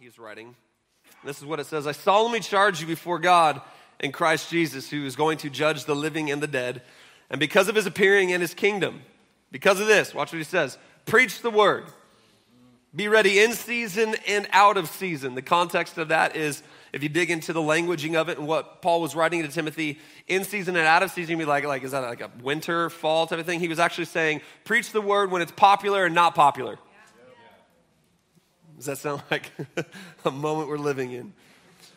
he's writing. This is what it says I solemnly charge you before God and Christ Jesus, who is going to judge the living and the dead. And because of his appearing in his kingdom, because of this, watch what he says preach the word. Be ready in season and out of season. The context of that is if you dig into the languaging of it and what Paul was writing to Timothy, in season and out of season, you'd be like, like, is that like a winter, fall type of thing? He was actually saying, preach the word when it's popular and not popular. Does that sound like a moment we're living in?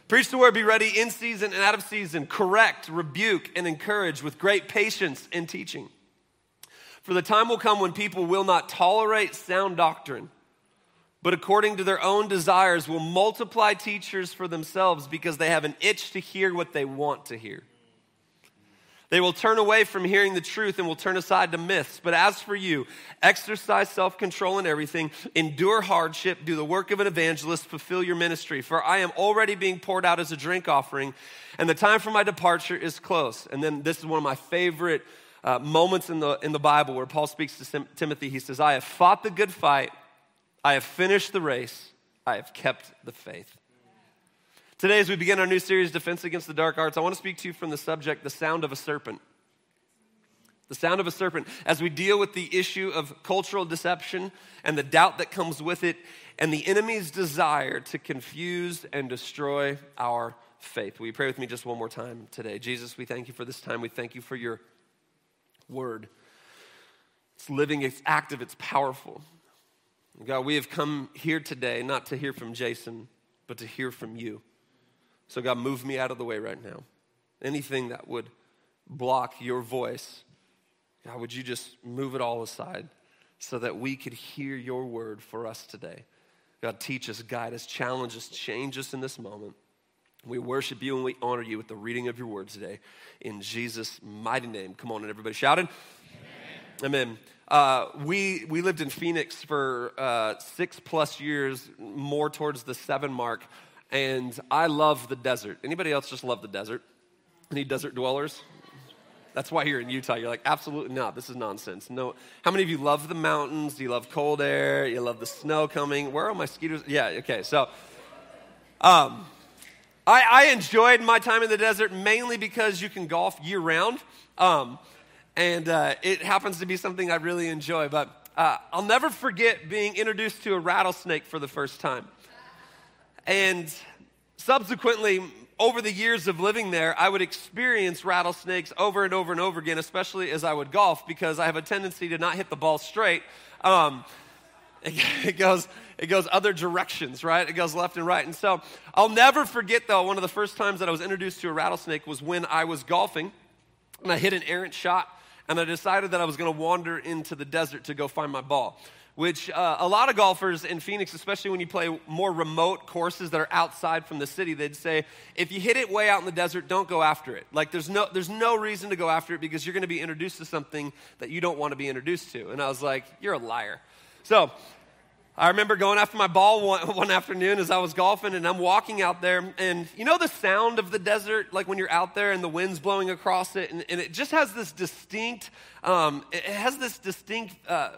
Preach the word, be ready in season and out of season, correct, rebuke, and encourage with great patience and teaching. For the time will come when people will not tolerate sound doctrine but according to their own desires will multiply teachers for themselves because they have an itch to hear what they want to hear. They will turn away from hearing the truth and will turn aside to myths. But as for you, exercise self control in everything, endure hardship, do the work of an evangelist, fulfill your ministry. For I am already being poured out as a drink offering, and the time for my departure is close. And then this is one of my favorite uh, moments in the, in the Bible where Paul speaks to Timothy. He says, I have fought the good fight. I have finished the race. I have kept the faith. Today, as we begin our new series, Defense Against the Dark Arts, I want to speak to you from the subject, the sound of a serpent. The sound of a serpent, as we deal with the issue of cultural deception and the doubt that comes with it, and the enemy's desire to confuse and destroy our faith. Will you pray with me just one more time today? Jesus, we thank you for this time. We thank you for your word. It's living, it's active, it's powerful. God, we have come here today not to hear from Jason, but to hear from you. So, God, move me out of the way right now. Anything that would block your voice, God, would you just move it all aside so that we could hear your word for us today? God, teach us, guide us, challenge us, change us in this moment. We worship you and we honor you with the reading of your word today. In Jesus' mighty name. Come on, and everybody shouted. Amen. Uh, we, we lived in Phoenix for uh, six plus years, more towards the seven mark, and I love the desert. Anybody else just love the desert? Any desert dwellers? That's why you're in Utah. You're like, absolutely not. This is nonsense. No. How many of you love the mountains? Do you love cold air? You love the snow coming? Where are my mosquitoes? Yeah, okay. So, um, I, I enjoyed my time in the desert mainly because you can golf year round. Um, and uh, it happens to be something I really enjoy. But uh, I'll never forget being introduced to a rattlesnake for the first time. And subsequently, over the years of living there, I would experience rattlesnakes over and over and over again, especially as I would golf, because I have a tendency to not hit the ball straight. Um, it goes it goes other directions right it goes left and right and so i'll never forget though one of the first times that i was introduced to a rattlesnake was when i was golfing and i hit an errant shot and I decided that I was going to wander into the desert to go find my ball. Which uh, a lot of golfers in Phoenix, especially when you play more remote courses that are outside from the city, they'd say, if you hit it way out in the desert, don't go after it. Like there's no, there's no reason to go after it because you're going to be introduced to something that you don't want to be introduced to. And I was like, you're a liar. So I remember going after my ball one, one, afternoon as I was golfing, and I'm walking out there, and you know the sound of the desert, like when you're out there and the wind's blowing across it, and, and it just has this distinct, um, it has this distinct uh,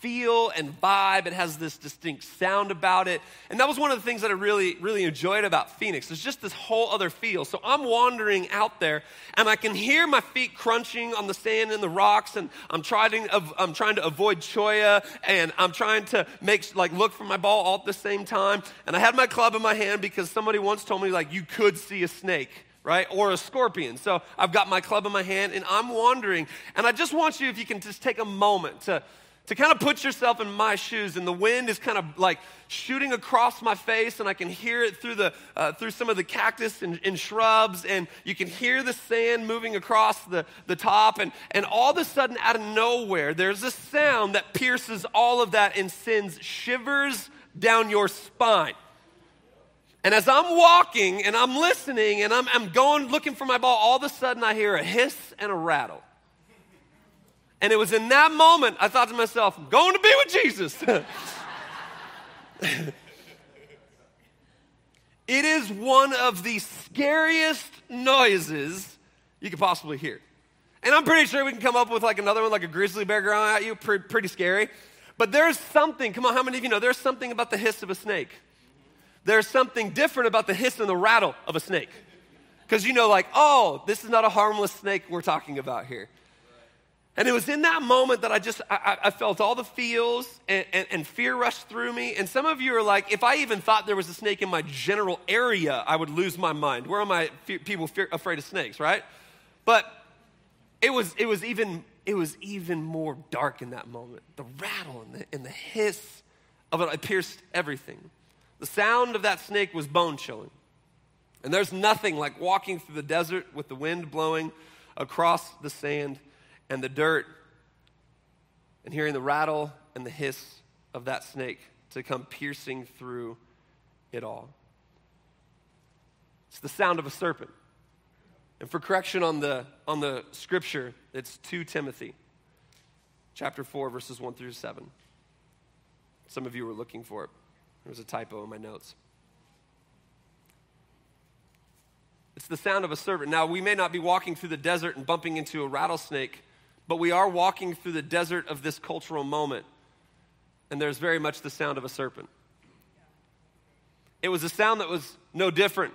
feel and vibe. It has this distinct sound about it. And that was one of the things that I really, really enjoyed about Phoenix. There's just this whole other feel. So I'm wandering out there and I can hear my feet crunching on the sand and the rocks. And I'm trying, I'm trying to avoid cholla and I'm trying to make, like, look for my ball all at the same time. And I had my club in my hand because somebody once told me, like, you could see a snake right? Or a scorpion. So I've got my club in my hand and I'm wandering. And I just want you, if you can just take a moment to to kind of put yourself in my shoes and the wind is kind of like shooting across my face and i can hear it through the uh, through some of the cactus and, and, shrubs and you can hear the sand moving across the, the top and, and all of a sudden out of nowhere there's a sound that pierces all of that and sends shivers down your spine. And as i'm walking and i'm listening and i'm, I'm going looking for my ball all of a sudden i hear a hiss and a rattle and it was in that moment I thought to myself, I'm going to be with Jesus. it is one of the scariest noises you could possibly hear. And I'm pretty sure we can come up with like another one, like a grizzly bear growling at you, pretty, pretty scary. But there's something, come on, how many of you know there's something about the hiss of a snake? there's something different about the hiss and the rattle of a snake. Because you know, like, oh, this is not a harmless snake we're talking about here. And it was in that moment that I just, I, I felt all the feels and, and, and, fear rush through me. And some of you are like, if I even thought there was a snake in my general area, I would lose my mind. Where am I, people fear, afraid of snakes, right? But it was, it was even, it was even more dark in that moment. The rattle and the, and the hiss of it, it pierced everything. The sound of that snake was bone chilling. And there's nothing like walking through the desert with the wind blowing across the sand and the dirt and hearing the rattle and the hiss of that snake to come piercing through it all. It's the sound of a serpent. And for correction on the, on the scripture, it's 2 Timothy chapter 4, verses 1 through 7. Some of you were looking for it. There was a typo in my notes. It's the sound of a serpent. Now, we may not be walking through the desert and bumping into a rattlesnake, but we are walking through the desert of this cultural moment, and there's very much the sound of a serpent. It was a sound that was no different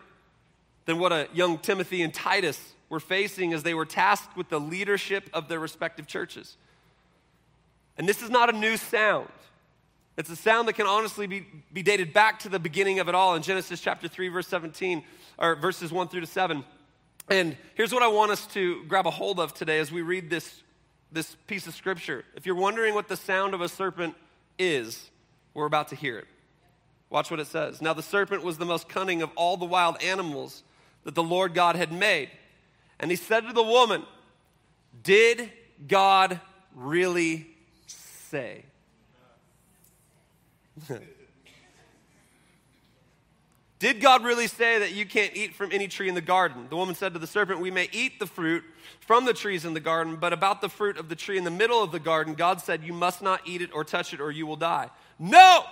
than what a young Timothy and Titus were facing as they were tasked with the leadership of their respective churches. And this is not a new sound. It's a sound that can honestly be, be dated back to the beginning of it all in Genesis chapter 3, verse 17, or verses 1 through to 7. And here's what I want us to grab a hold of today as we read this this piece of scripture. If you're wondering what the sound of a serpent is, we're about to hear it. Watch what it says. Now, the serpent was the most cunning of all the wild animals that the Lord God had made. And he said to the woman, Did God really say? Did God really say that you can't eat from any tree in the garden? The woman said to the serpent, We may eat the fruit from the trees in the garden, but about the fruit of the tree in the middle of the garden, God said, You must not eat it or touch it, or you will die. No!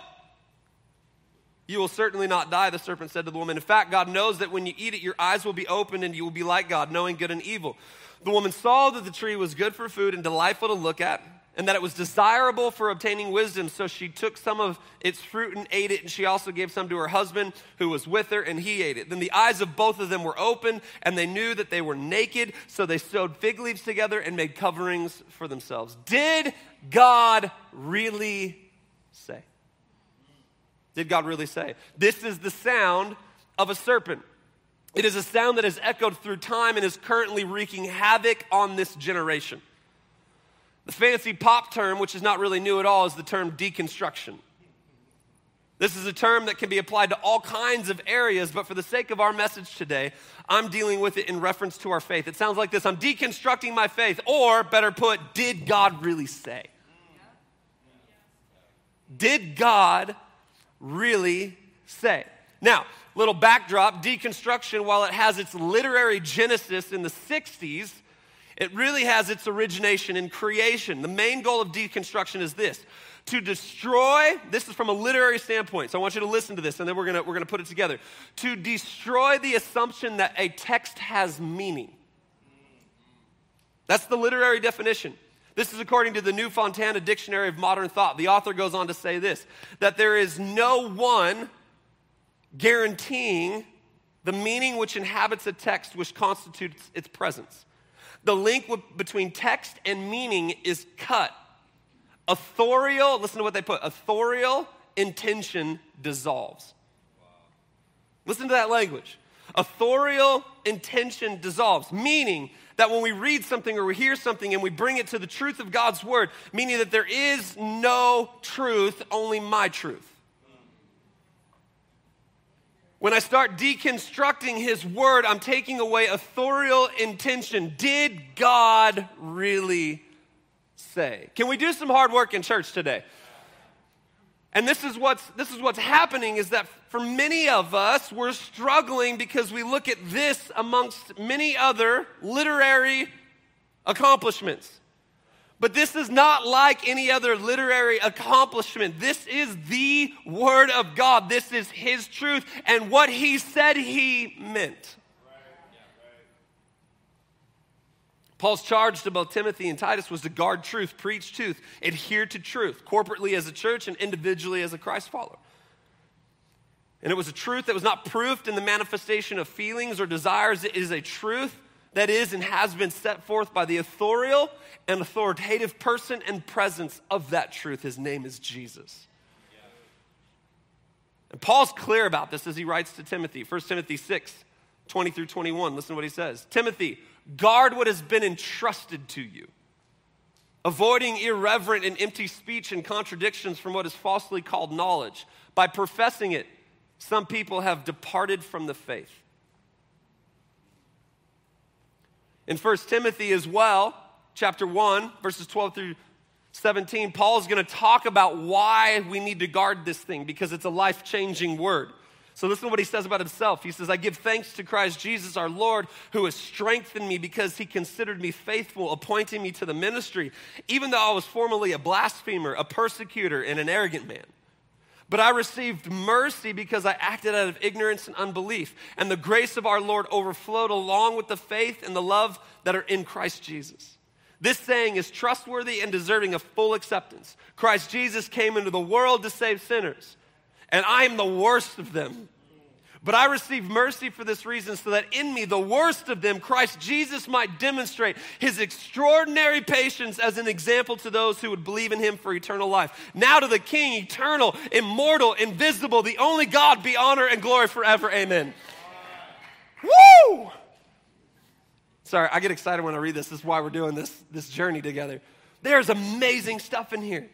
You will certainly not die, the serpent said to the woman. In fact, God knows that when you eat it, your eyes will be opened and you will be like God, knowing good and evil. The woman saw that the tree was good for food and delightful to look at and that it was desirable for obtaining wisdom. So she took some of its fruit and ate it, and she also gave some to her husband who was with her, and he ate it. Then the eyes of both of them were open, and they knew that they were naked, so they sewed fig leaves together and made coverings for themselves. Did God really say? Did God really say? This is the sound of a serpent. It is a sound that has echoed through time and is currently wreaking havoc on this generation. The fancy pop term, which is not really new at all, is the term deconstruction. This is a term that can be applied to all kinds of areas, but for the sake of our message today, I'm dealing with it in reference to our faith. It sounds like this I'm deconstructing my faith, or better put, did God really say? Did God really say? Now, little backdrop deconstruction, while it has its literary genesis in the 60s, it really has its origination in creation. The main goal of deconstruction is this to destroy, this is from a literary standpoint, so I want you to listen to this and then we're gonna, we're gonna put it together. To destroy the assumption that a text has meaning. That's the literary definition. This is according to the New Fontana Dictionary of Modern Thought. The author goes on to say this that there is no one guaranteeing the meaning which inhabits a text which constitutes its presence. The link w- between text and meaning is cut. Authorial, listen to what they put authorial intention dissolves. Listen to that language. Authorial intention dissolves, meaning that when we read something or we hear something and we bring it to the truth of God's word, meaning that there is no truth, only my truth. When I start deconstructing his word, I'm taking away authorial intention. Did God really say? Can we do some hard work in church today? And this is what's this is what's happening is that for many of us we're struggling because we look at this amongst many other literary accomplishments. But this is not like any other literary accomplishment. This is the Word of God. This is His truth. And what He said He meant. Paul's charge to both Timothy and Titus was to guard truth, preach truth, adhere to truth, corporately as a church and individually as a Christ follower. And it was a truth that was not proofed in the manifestation of feelings or desires. It is a truth that is and has been set forth by the authorial and authoritative person and presence of that truth. His name is Jesus. And Paul's clear about this as he writes to Timothy, 1 Timothy 6, 20 through 21. Listen to what he says Timothy, guard what has been entrusted to you, avoiding irreverent and empty speech and contradictions from what is falsely called knowledge. By professing it, some people have departed from the faith. In 1 Timothy as well, chapter 1, verses 12 through 17, Paul's going to talk about why we need to guard this thing because it's a life changing word. So, listen to what he says about himself. He says, I give thanks to Christ Jesus our Lord, who has strengthened me because he considered me faithful, appointing me to the ministry, even though I was formerly a blasphemer, a persecutor, and an arrogant man. But I received mercy because I acted out of ignorance and unbelief. And the grace of our Lord overflowed along with the faith and the love that are in Christ Jesus. This saying is trustworthy and deserving of full acceptance. Christ Jesus came into the world to save sinners, and I am the worst of them. But I received mercy for this reason, so that in me, the worst of them, Christ Jesus might demonstrate his extraordinary patience as an example to those who would believe in him for eternal life. Now to the King, eternal, immortal, invisible, the only God, be honor and glory forever. Amen. Woo! Sorry, I get excited when I read this. This is why we're doing this, this journey together. There's amazing stuff in here.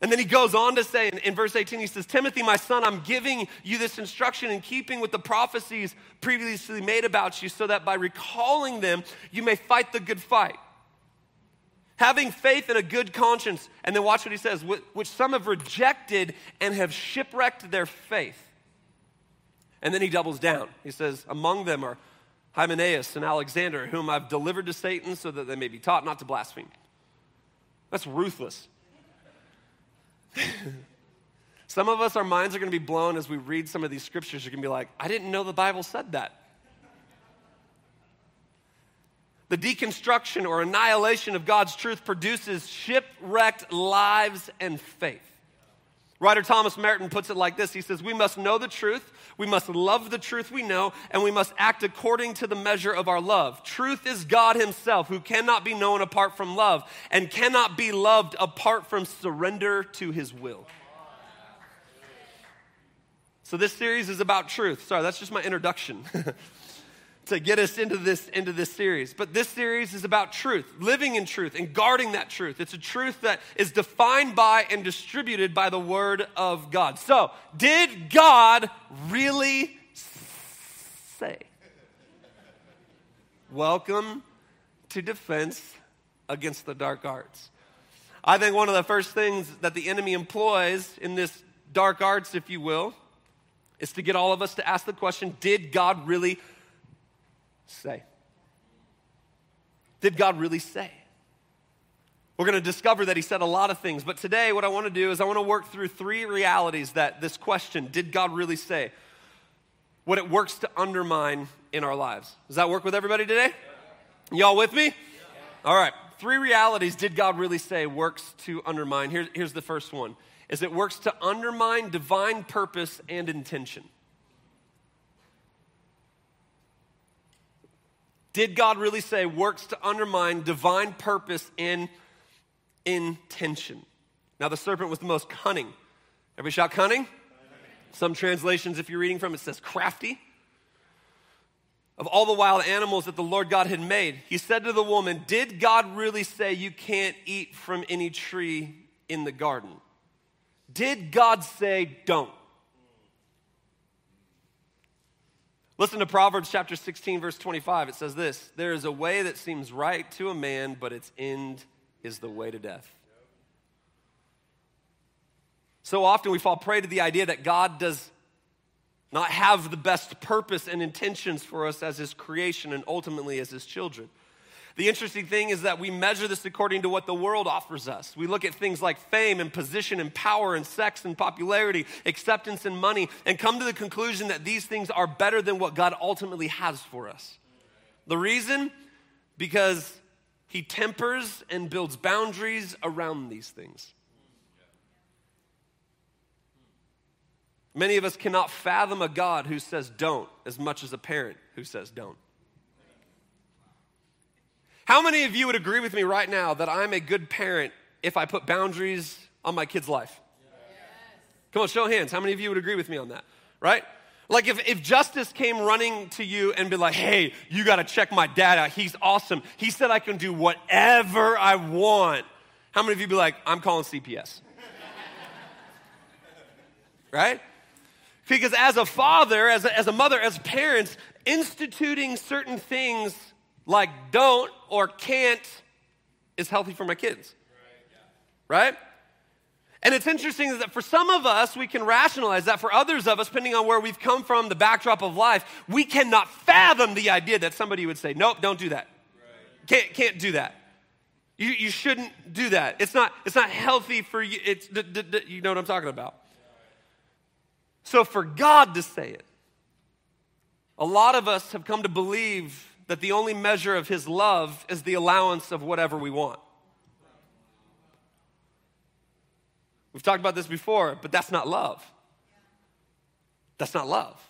And then he goes on to say in, in, verse 18, he says, Timothy, my son, I'm giving you this instruction in keeping with the prophecies previously made about you, so that by recalling them, you may fight the good fight. Having faith and a good conscience. And then watch what he says, which some have rejected and have shipwrecked their faith. And then he doubles down. He says, Among them are Hymenaeus and Alexander, whom I've delivered to Satan so that they may be taught not to blaspheme. That's ruthless. some of us, our minds are going to be blown as we read some of these scriptures. You're going to be like, I didn't know the Bible said that. The deconstruction or annihilation of God's truth produces shipwrecked lives and faith. Writer Thomas Merton puts it like this He says, We must know the truth, we must love the truth we know, and we must act according to the measure of our love. Truth is God Himself, who cannot be known apart from love and cannot be loved apart from surrender to His will. So, this series is about truth. Sorry, that's just my introduction. to get us into this into this series. But this series is about truth living in truth and guarding that truth. It's a truth that is defined by and distributed by the word of god. So did god really say? Welcome to defense against the dark arts. I think one of the first things that the enemy employs in this dark arts if you will is to get all of us to ask the question did god really say? Did God really say? We're going to discover that he said a lot of things, but today what I want to do is I want to work through three realities that this question, did God really say? What it works to undermine in our lives. Does that work with everybody today? Y'all with me? All right. Three realities did God really say works to undermine. Here, here's the first one is it works to undermine divine purpose and intention. Did God really say works to undermine divine purpose and intention? Now, the serpent was the most cunning. Everybody shout cunning? Some translations, if you're reading from it, says crafty. Of all the wild animals that the Lord God had made, he said to the woman, Did God really say you can't eat from any tree in the garden? Did God say don't? Listen to Proverbs chapter 16, verse 25. It says this There is a way that seems right to a man, but its end is the way to death. So often we fall prey to the idea that God does not have the best purpose and intentions for us as His creation and ultimately as His children. The interesting thing is that we measure this according to what the world offers us. We look at things like fame and position and power and sex and popularity, acceptance and money, and come to the conclusion that these things are better than what God ultimately has for us. The reason? Because He tempers and builds boundaries around these things. Many of us cannot fathom a God who says don't as much as a parent who says don't. How many of you would agree with me right now that I'm a good parent if I put boundaries on my kid's life? Yes. Come on, show hands. How many of you would agree with me on that? Right? Like if, if justice came running to you and be like, hey, you got to check my dad out. He's awesome. He said I can do whatever I want. How many of you be like, I'm calling CPS? right? Because as a father, as a, as a mother, as parents, instituting certain things like don't or can't is healthy for my kids. Right? And it's interesting that for some of us, we can rationalize that. For others of us, depending on where we've come from, the backdrop of life, we cannot fathom the idea that somebody would say, Nope, don't do that. Can't, can't do that. You, you shouldn't do that. It's not, it's not healthy for you. It's, d- d- d- you know what I'm talking about. So for God to say it, a lot of us have come to believe that the only measure of His love is the allowance of whatever we want. We've talked about this before, but that's not love. That's not love.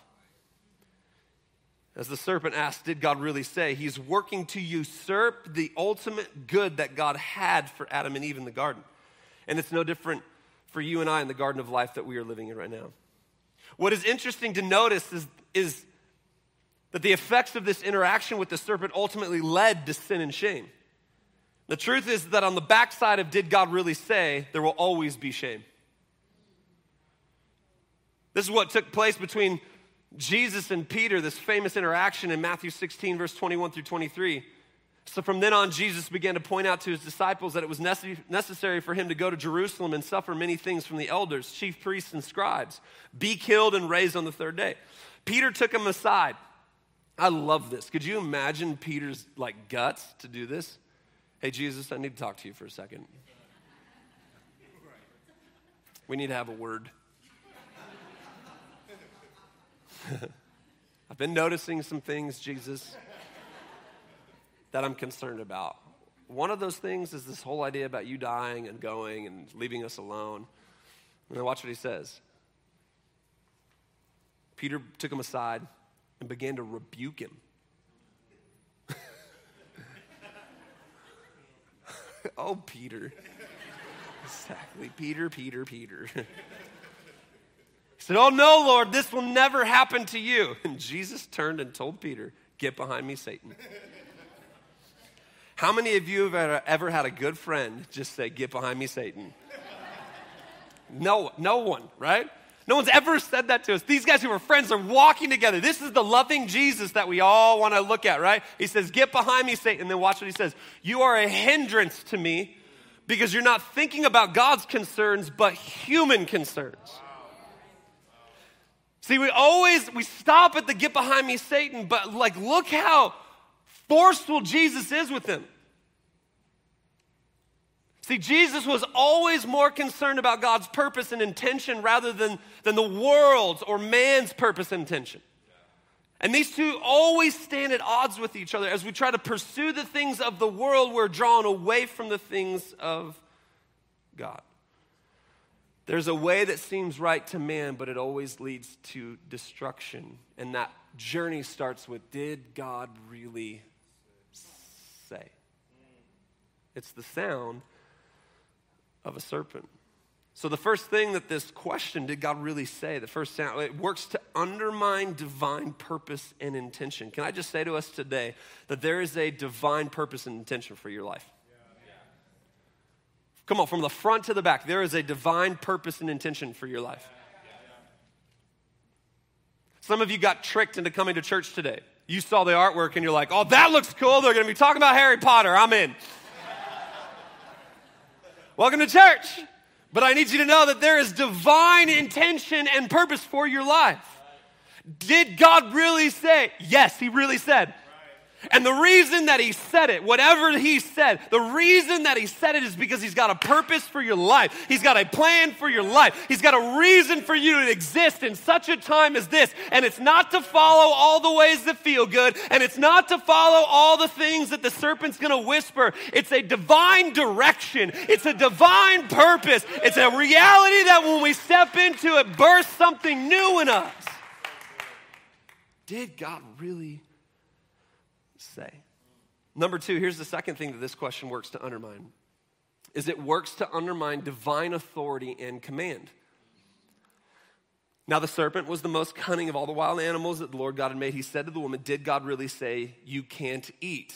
As the serpent asked, did God really say? He's working to usurp the ultimate good that God had for Adam and Eve in the garden. And it's no different for you and I in the garden of life that we are living in right now. What is interesting to notice is, is that the effects of this interaction with the serpent ultimately led to sin and shame. The truth is that on the backside of did God really say, there will always be shame. This is what took place between Jesus and Peter, this famous interaction in Matthew 16, verse 21 through 23. So from then on, Jesus began to point out to his disciples that it was necessary for him to go to Jerusalem and suffer many things from the elders, chief priests, and scribes, be killed and raised on the third day. Peter took him aside. I love this. Could you imagine Peter's like guts to do this? Hey, Jesus, I need to talk to you for a second. We need to have a word. I've been noticing some things, Jesus that I'm concerned about. One of those things is this whole idea about you dying and going and leaving us alone. And then watch what he says. Peter took him aside and began to rebuke him. oh, Peter. Exactly. Peter, Peter, Peter. he said, Oh, no, Lord, this will never happen to you. And Jesus turned and told Peter, Get behind me, Satan. How many of you have ever had a good friend just say, Get behind me, Satan? No, no one, right? No one's ever said that to us. These guys who were friends are walking together. This is the loving Jesus that we all want to look at, right? He says, Get behind me, Satan. And then watch what he says. You are a hindrance to me because you're not thinking about God's concerns, but human concerns. See, we always we stop at the get behind me, Satan, but like look how forceful Jesus is with them. See, Jesus was always more concerned about God's purpose and intention rather than, than the world's or man's purpose and intention. And these two always stand at odds with each other. As we try to pursue the things of the world, we're drawn away from the things of God. There's a way that seems right to man, but it always leads to destruction. And that journey starts with Did God really say? It's the sound of a serpent. So, the first thing that this question, did God really say? The first sound, it works to undermine divine purpose and intention. Can I just say to us today that there is a divine purpose and intention for your life? Come on, from the front to the back, there is a divine purpose and intention for your life. Some of you got tricked into coming to church today. You saw the artwork and you're like, oh, that looks cool. They're going to be talking about Harry Potter. I'm in. Welcome to church. But I need you to know that there is divine intention and purpose for your life. Did God really say? Yes, He really said. And the reason that he said it, whatever he said, the reason that he said it is because he's got a purpose for your life. He's got a plan for your life. He's got a reason for you to exist in such a time as this. And it's not to follow all the ways that feel good, and it's not to follow all the things that the serpent's gonna whisper. It's a divine direction, it's a divine purpose. It's a reality that when we step into it, bursts something new in us. Did God really? Number two, here's the second thing that this question works to undermine is it works to undermine divine authority and command. Now, the serpent was the most cunning of all the wild animals that the Lord God had made. He said to the woman, Did God really say, You can't eat?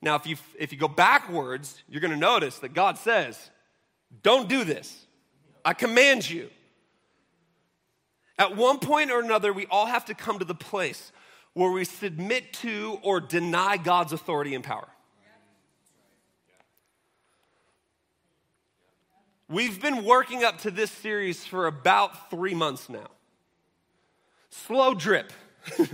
Now, if you, if you go backwards, you're going to notice that God says, Don't do this. I command you. At one point or another, we all have to come to the place where we submit to or deny God's authority and power. We've been working up to this series for about three months now. Slow drip.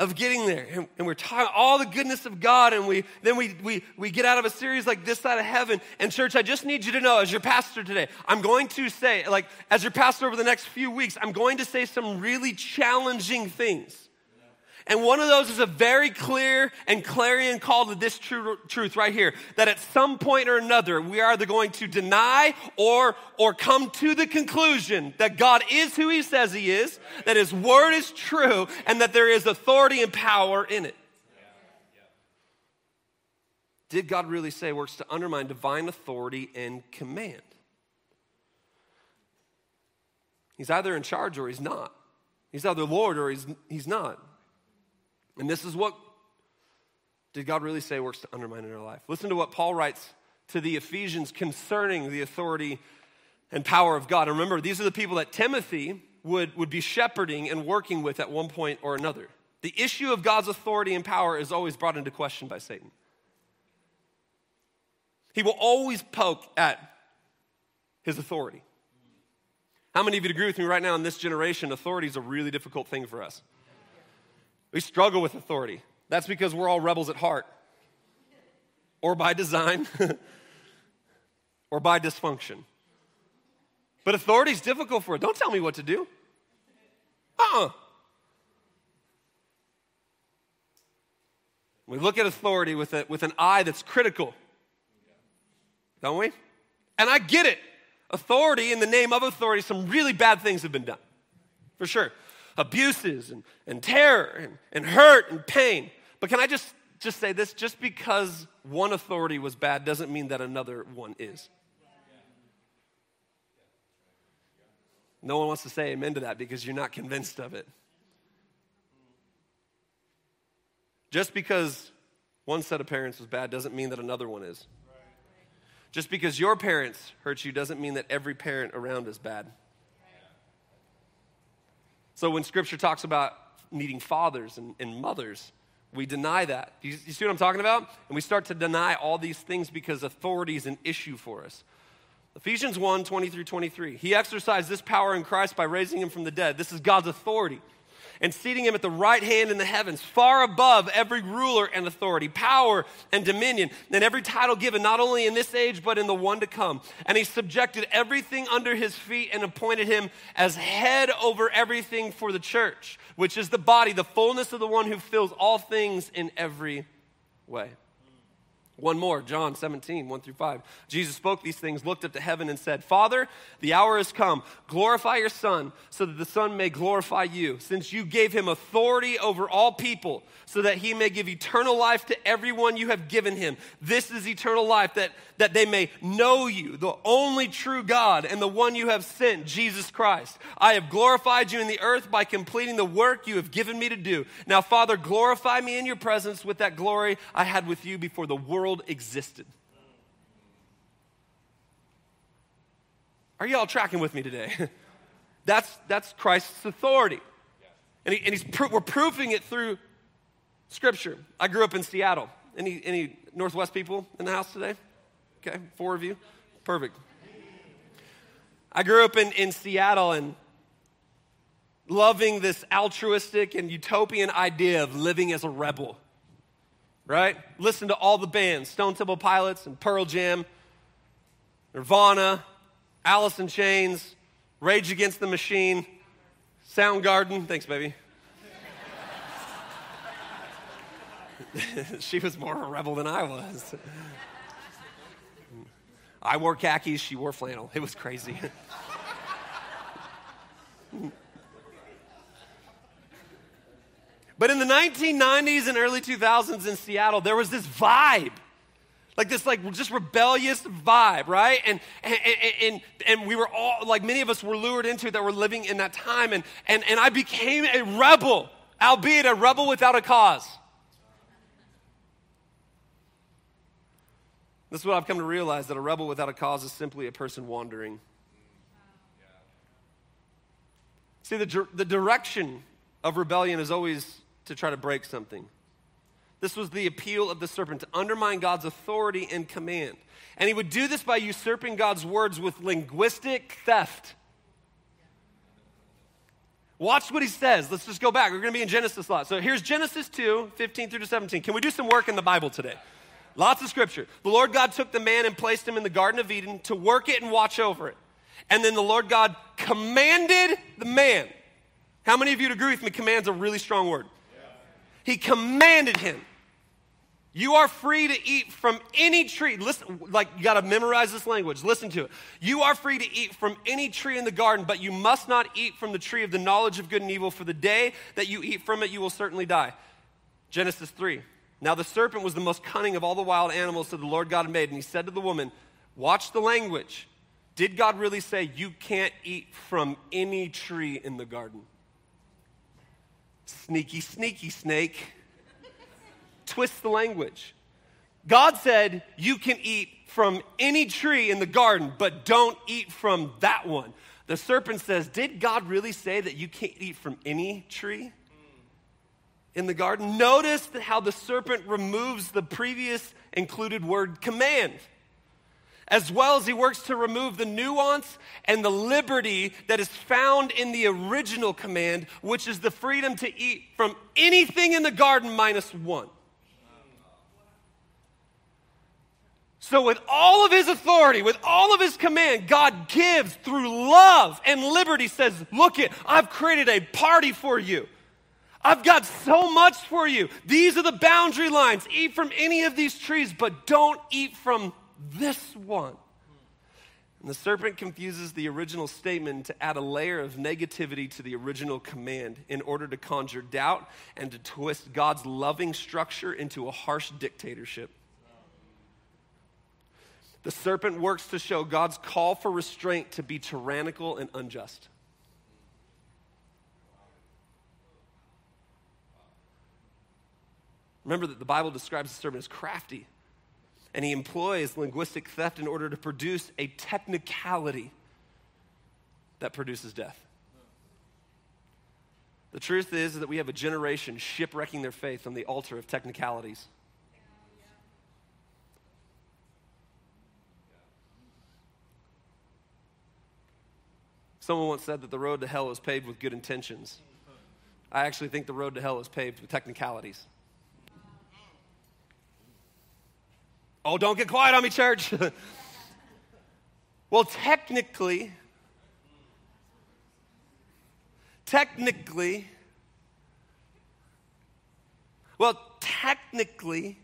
of getting there. And, and, we're talking all the goodness of God, and we then we, we we get out of a series like this side of heaven. And church, I just need you to know, as your pastor today, I'm going to say, like, as your pastor over the next few weeks, I'm going to say some really challenging things. And one of those is a very clear and clarion call to this truth right here that at some point or another, we are either going to deny or, or come to the conclusion that God is who He says He is, that His word is true, and that there is authority and power in it. Did God really say works to undermine divine authority and command? He's either in charge or he's not. He's either Lord or he's, he's not. And this is what did God really say works to undermine in our life? Listen to what Paul writes to the Ephesians concerning the authority and power of God. And remember, these are the people that Timothy would, would be shepherding and working with at one point or another. The issue of God's authority and power is always brought into question by Satan. He will always poke at his authority. How many of you agree with me right now in this generation? Authority is a really difficult thing for us. We struggle with authority. That's because we're all rebels at heart, or by design, or by dysfunction. But authority is difficult for it. Don't tell me what to do. Uh uh-uh. uh We look at authority with, a, with an eye that's critical, don't we? And I get it. Authority, in the name of authority, some really bad things have been done, for sure abuses and, and terror and, and hurt and pain. But can I just, just say this? Just because one authority was bad doesn't mean that another one is. No one wants to say amen to that because you're not convinced of it. Just because one set of parents was bad doesn't mean that another one is. Just because your parents hurt you doesn't mean that every parent around is bad. So when scripture talks about needing fathers and, and mothers, we deny that. You, you see what I'm talking about? And we start to deny all these things because authority is an issue for us. Ephesians 1 20 through 23. He exercised this power in Christ by raising him from the dead. This is God's authority and seating him at the right hand in the heavens, far above every ruler and authority, power and dominion, and every title given, not only in this age, but in the one to come. And he subjected everything under his feet and appointed him as head over everything for the church, which is the body, the fullness of the one who fills all things in every way. One more, John 17, 1 through 5. Jesus spoke these things, looked up to heaven, and said, Father, the hour has come. Glorify your Son, so that the Son may glorify you, since you gave him authority over all people, so that he may give eternal life to everyone you have given him. This is eternal life, that, that they may know you, the only true God, and the one you have sent, Jesus Christ. I have glorified you in the earth by completing the work you have given me to do. Now, Father, glorify me in your presence with that glory I had with you before the world world existed. Are you all tracking with me today? that's, that's Christ's authority. And, he, and he's pro- we're proving it through Scripture. I grew up in Seattle. Any, any Northwest people in the house today? Okay, four of you? Perfect. I grew up in, in Seattle, and loving this altruistic and utopian idea of living as a rebel. Right? Listen to all the bands Stone Temple Pilots and Pearl Jam, Nirvana, Alice in Chains, Rage Against the Machine, Soundgarden. Thanks, baby. she was more of a rebel than I was. I wore khakis, she wore flannel. It was crazy. but in the 1990s and early 2000s in Seattle, there was this vibe. Like this like just rebellious vibe right? And and, and and we were all like many of us were lured into that were living in that time. And and and i became a rebel albeit a rebel without a cause. This is what i've come to realize that a rebel without a cause is simply a person wandering. See the, the direction of rebellion is always to try to break something this was the appeal of the serpent to undermine God's authority and command. And he would do this by usurping God's words with linguistic theft. Watch what he says. Let's just go back. We're going to be in Genesis a lot. So here's Genesis 2, 15 through to 17. Can we do some work in the Bible today? Lots of scripture. The Lord God took the man and placed him in the Garden of Eden to work it and watch over it. And then the Lord God commanded the man. How many of you would agree with me? Command's a really strong word. He commanded him you are free to eat from any tree. Listen, like you got to memorize this language. Listen to it. You are free to eat from any tree in the garden, but you must not eat from the tree of the knowledge of good and evil, for the day that you eat from it, you will certainly die. Genesis 3. Now the serpent was the most cunning of all the wild animals that the Lord God had made, and he said to the woman, Watch the language. Did God really say you can't eat from any tree in the garden? Sneaky, sneaky snake twist the language. God said, You can eat from any tree in the garden, but don't eat from that one. The serpent says, Did God really say that you can't eat from any tree in the garden? Notice how the serpent removes the previous included word command as well as he works to remove the nuance and the liberty that is found in the original command, which is the freedom to eat from anything in the garden minus one. So, with all of his authority, with all of his command, God gives through love and liberty, says, Look it, I've created a party for you. I've got so much for you. These are the boundary lines. Eat from any of these trees, but don't eat from this one. And the serpent confuses the original statement to add a layer of negativity to the original command in order to conjure doubt and to twist God's loving structure into a harsh dictatorship. The serpent works to show God's call for restraint to be tyrannical and unjust. Remember that the Bible describes the serpent as crafty, and he employs linguistic theft in order to produce a technicality that produces death. The truth is that we have a generation shipwrecking their faith on the altar of technicalities. Someone once said that the road to hell is paved with good intentions. I actually think the road to hell is paved with technicalities. Oh, don't get quiet on me, church. well, technically, technically, well, technically,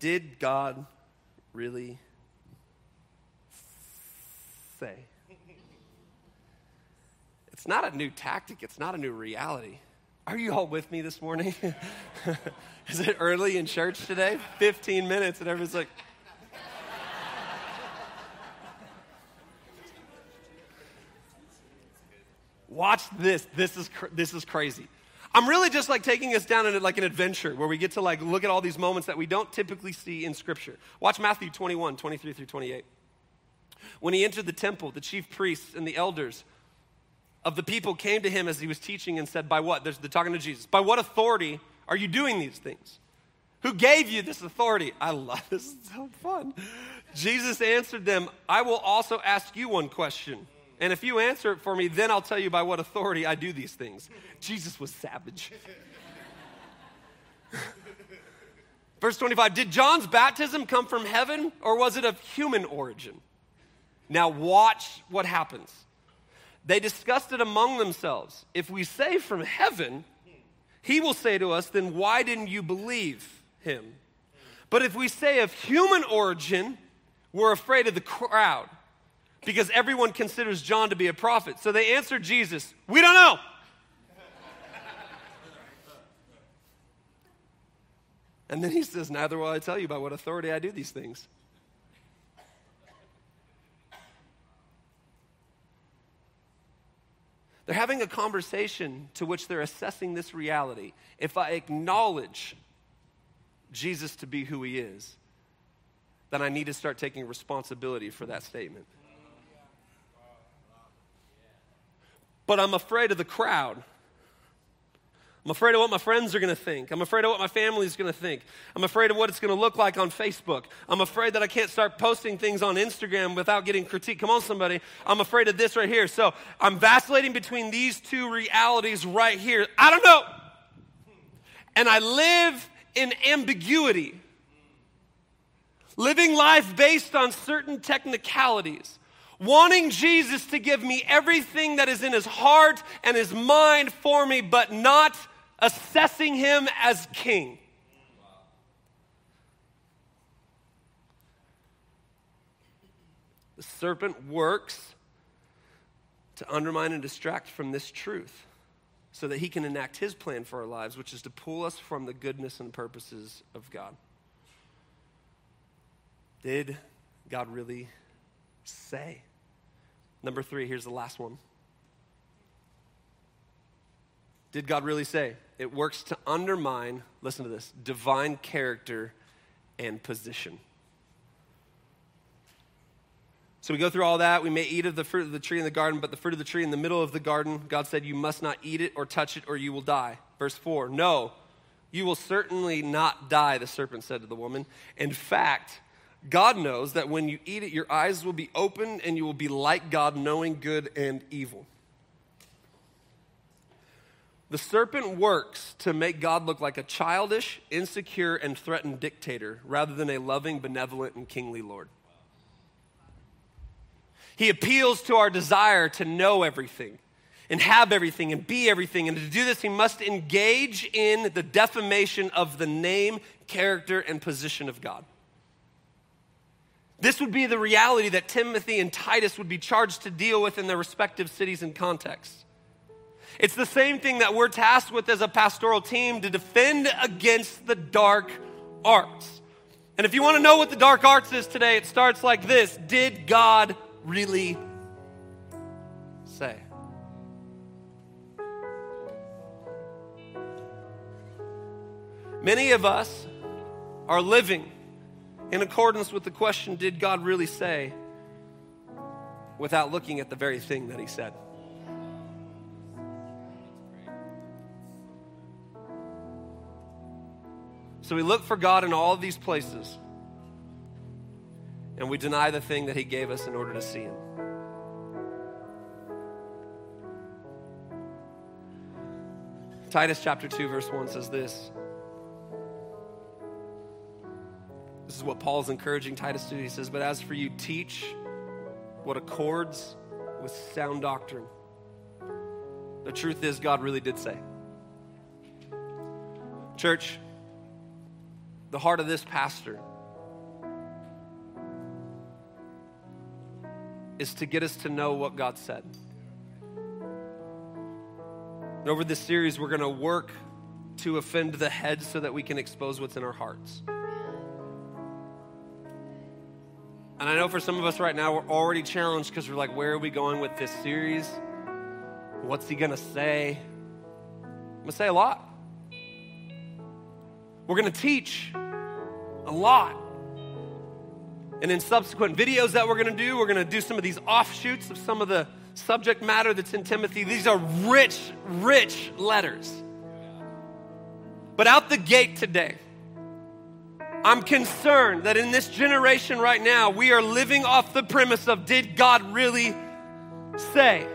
did God really say? It's not a new tactic, it's not a new reality. Are you all with me this morning? Is it early in church today? 15 minutes, and everyone's like, Watch this. This is, cr- this is crazy. I'm really just like taking us down into like an adventure where we get to like look at all these moments that we don't typically see in scripture. Watch Matthew 21, 23 through 28. When he entered the temple, the chief priests and the elders of the people came to him as he was teaching and said, By what? They're talking to Jesus. By what authority are you doing these things? Who gave you this authority? I love this. It's so fun. Jesus answered them, I will also ask you one question. And if you answer it for me, then I'll tell you by what authority I do these things. Jesus was savage. Verse 25 Did John's baptism come from heaven or was it of human origin? Now, watch what happens. They discussed it among themselves. If we say from heaven, he will say to us, Then why didn't you believe him? But if we say of human origin, we're afraid of the crowd because everyone considers John to be a prophet. So they answered Jesus, We don't know. and then he says, Neither will I tell you by what authority I do these things. They're having a conversation to which they're assessing this reality. If I acknowledge Jesus to be who he is, then I need to start taking responsibility for that statement. But I'm afraid of the crowd. I'm afraid of what my friends are going to think. I'm afraid of what my family is going to think. I'm afraid of what it's going to look like on Facebook. I'm afraid that I can't start posting things on Instagram without getting critique. Come on, somebody. I'm afraid of this right here. So I'm vacillating between these two realities right here. I don't know. And I live in ambiguity, living life based on certain technicalities wanting Jesus to give me everything that is in his heart and his mind for me, but not assessing him as king. The serpent works to undermine and distract from this truth so that he can enact his plan for our lives, which is to pull us from the goodness and purposes of God. Did God really say? Number three, here's the last one. Did God really say? It works to undermine, listen to this, divine character and position. So we go through all that. We may eat of the fruit of the tree in the garden, but the fruit of the tree in the middle of the garden, God said, You must not eat it or touch it, or you will die. Verse 4 No, you will certainly not die, the serpent said to the woman. In fact, God knows that when you eat it, your eyes will be opened and you will be like God, knowing good and evil. The serpent works to make God look like a childish, insecure, and threatened dictator rather than a loving, benevolent, and kingly Lord. He appeals to our desire to know everything and have everything and be everything. And to do this, he must engage in the defamation of the name, character, and position of God. This would be the reality that Timothy and Titus would be charged to deal with in their respective cities and contexts. It's the same thing that we're tasked with as a pastoral team to defend against the dark arts. And if you want to know what the dark arts is today, it starts like this Did God really say? Many of us are living in accordance with the question, Did God really say? without looking at the very thing that He said. So we look for God in all of these places, and we deny the thing that He gave us in order to see Him. Titus chapter 2, verse 1 says this. This is what Paul's encouraging Titus to do. He says, But as for you, teach what accords with sound doctrine. The truth is, God really did say. Church, the heart of this pastor is to get us to know what God said. And over this series, we're going to work to offend the head so that we can expose what's in our hearts. And I know for some of us right now, we're already challenged because we're like, where are we going with this series? What's he going to say? I'm going to say a lot. We're going to teach a lot. And in subsequent videos that we're going to do, we're going to do some of these offshoots of some of the subject matter that's in Timothy. These are rich, rich letters. But out the gate today, I'm concerned that in this generation right now, we are living off the premise of did God really say?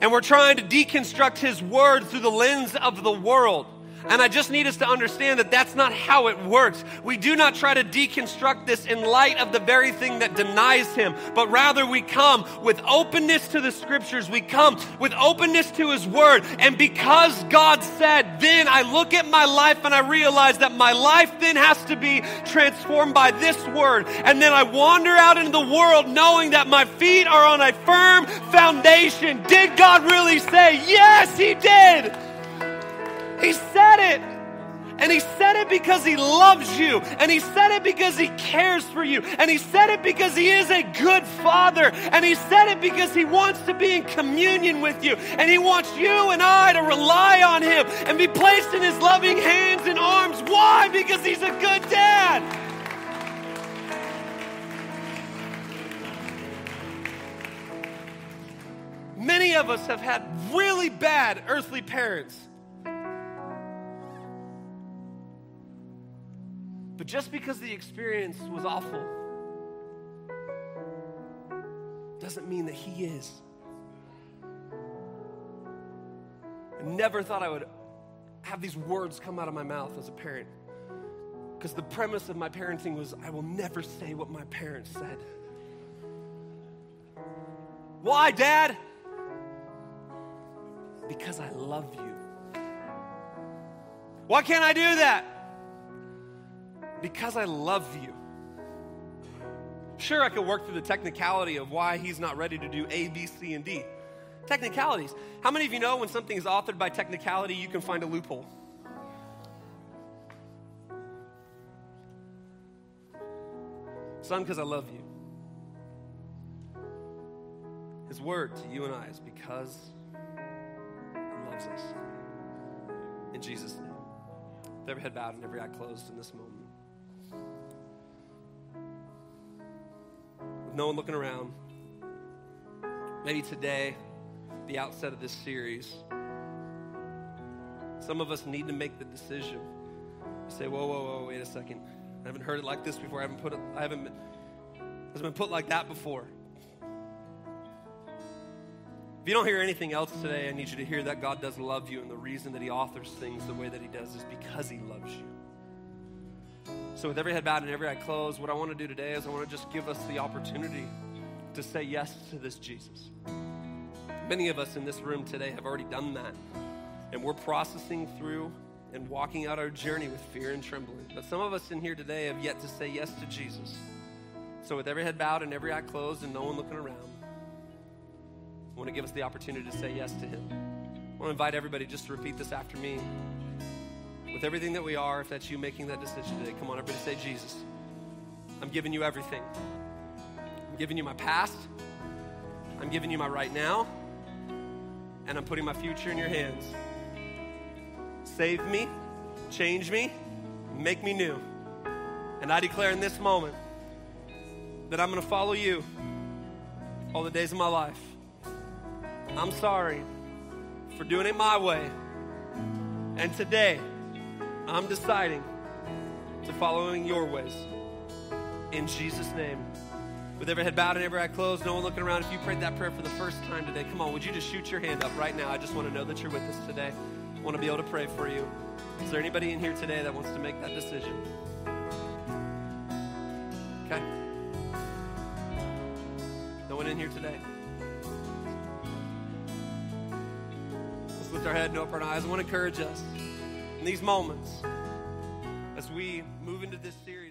And we're trying to deconstruct his word through the lens of the world. And I just need us to understand that that's not how it works. We do not try to deconstruct this in light of the very thing that denies Him, but rather we come with openness to the Scriptures. We come with openness to His Word. And because God said, then I look at my life and I realize that my life then has to be transformed by this Word. And then I wander out into the world knowing that my feet are on a firm foundation. Did God really say? Yes, He did. And he said it because he loves you. And he said it because he cares for you. And he said it because he is a good father. And he said it because he wants to be in communion with you. And he wants you and I to rely on him and be placed in his loving hands and arms. Why? Because he's a good dad. Many of us have had really bad earthly parents. But just because the experience was awful doesn't mean that He is. I never thought I would have these words come out of my mouth as a parent. Because the premise of my parenting was I will never say what my parents said. Why, Dad? Because I love you. Why can't I do that? Because I love you. Sure, I could work through the technicality of why he's not ready to do A, B, C, and D. Technicalities. How many of you know when something is authored by technicality, you can find a loophole? Son, because I love you. His word to you and I is because he loves us. In Jesus' name. With every head bowed and every eye closed in this moment. No one looking around, maybe today, the outset of this series, some of us need to make the decision. Say, whoa, whoa, whoa, wait a second. I haven't heard it like this before. I haven't put it, I haven't, has been put like that before. If you don't hear anything else today, I need you to hear that God does love you, and the reason that He authors things the way that He does is because He loves you. So, with every head bowed and every eye closed, what I want to do today is I want to just give us the opportunity to say yes to this Jesus. Many of us in this room today have already done that, and we're processing through and walking out our journey with fear and trembling. But some of us in here today have yet to say yes to Jesus. So, with every head bowed and every eye closed and no one looking around, I want to give us the opportunity to say yes to Him. I want to invite everybody just to repeat this after me with everything that we are, if that's you making that decision today, come on, everybody say, Jesus, I'm giving you everything. I'm giving you my past, I'm giving you my right now, and I'm putting my future in your hands. Save me, change me, make me new. And I declare in this moment that I'm going to follow you all the days of my life. I'm sorry for doing it my way. And today, I'm deciding to following your ways. In Jesus' name. With every head bowed and every eye closed, no one looking around. If you prayed that prayer for the first time today, come on, would you just shoot your hand up right now? I just want to know that you're with us today. I want to be able to pray for you. Is there anybody in here today that wants to make that decision? Okay. No one in here today? Let's lift our head and open our eyes. I want to encourage us in these moments as we move into this series.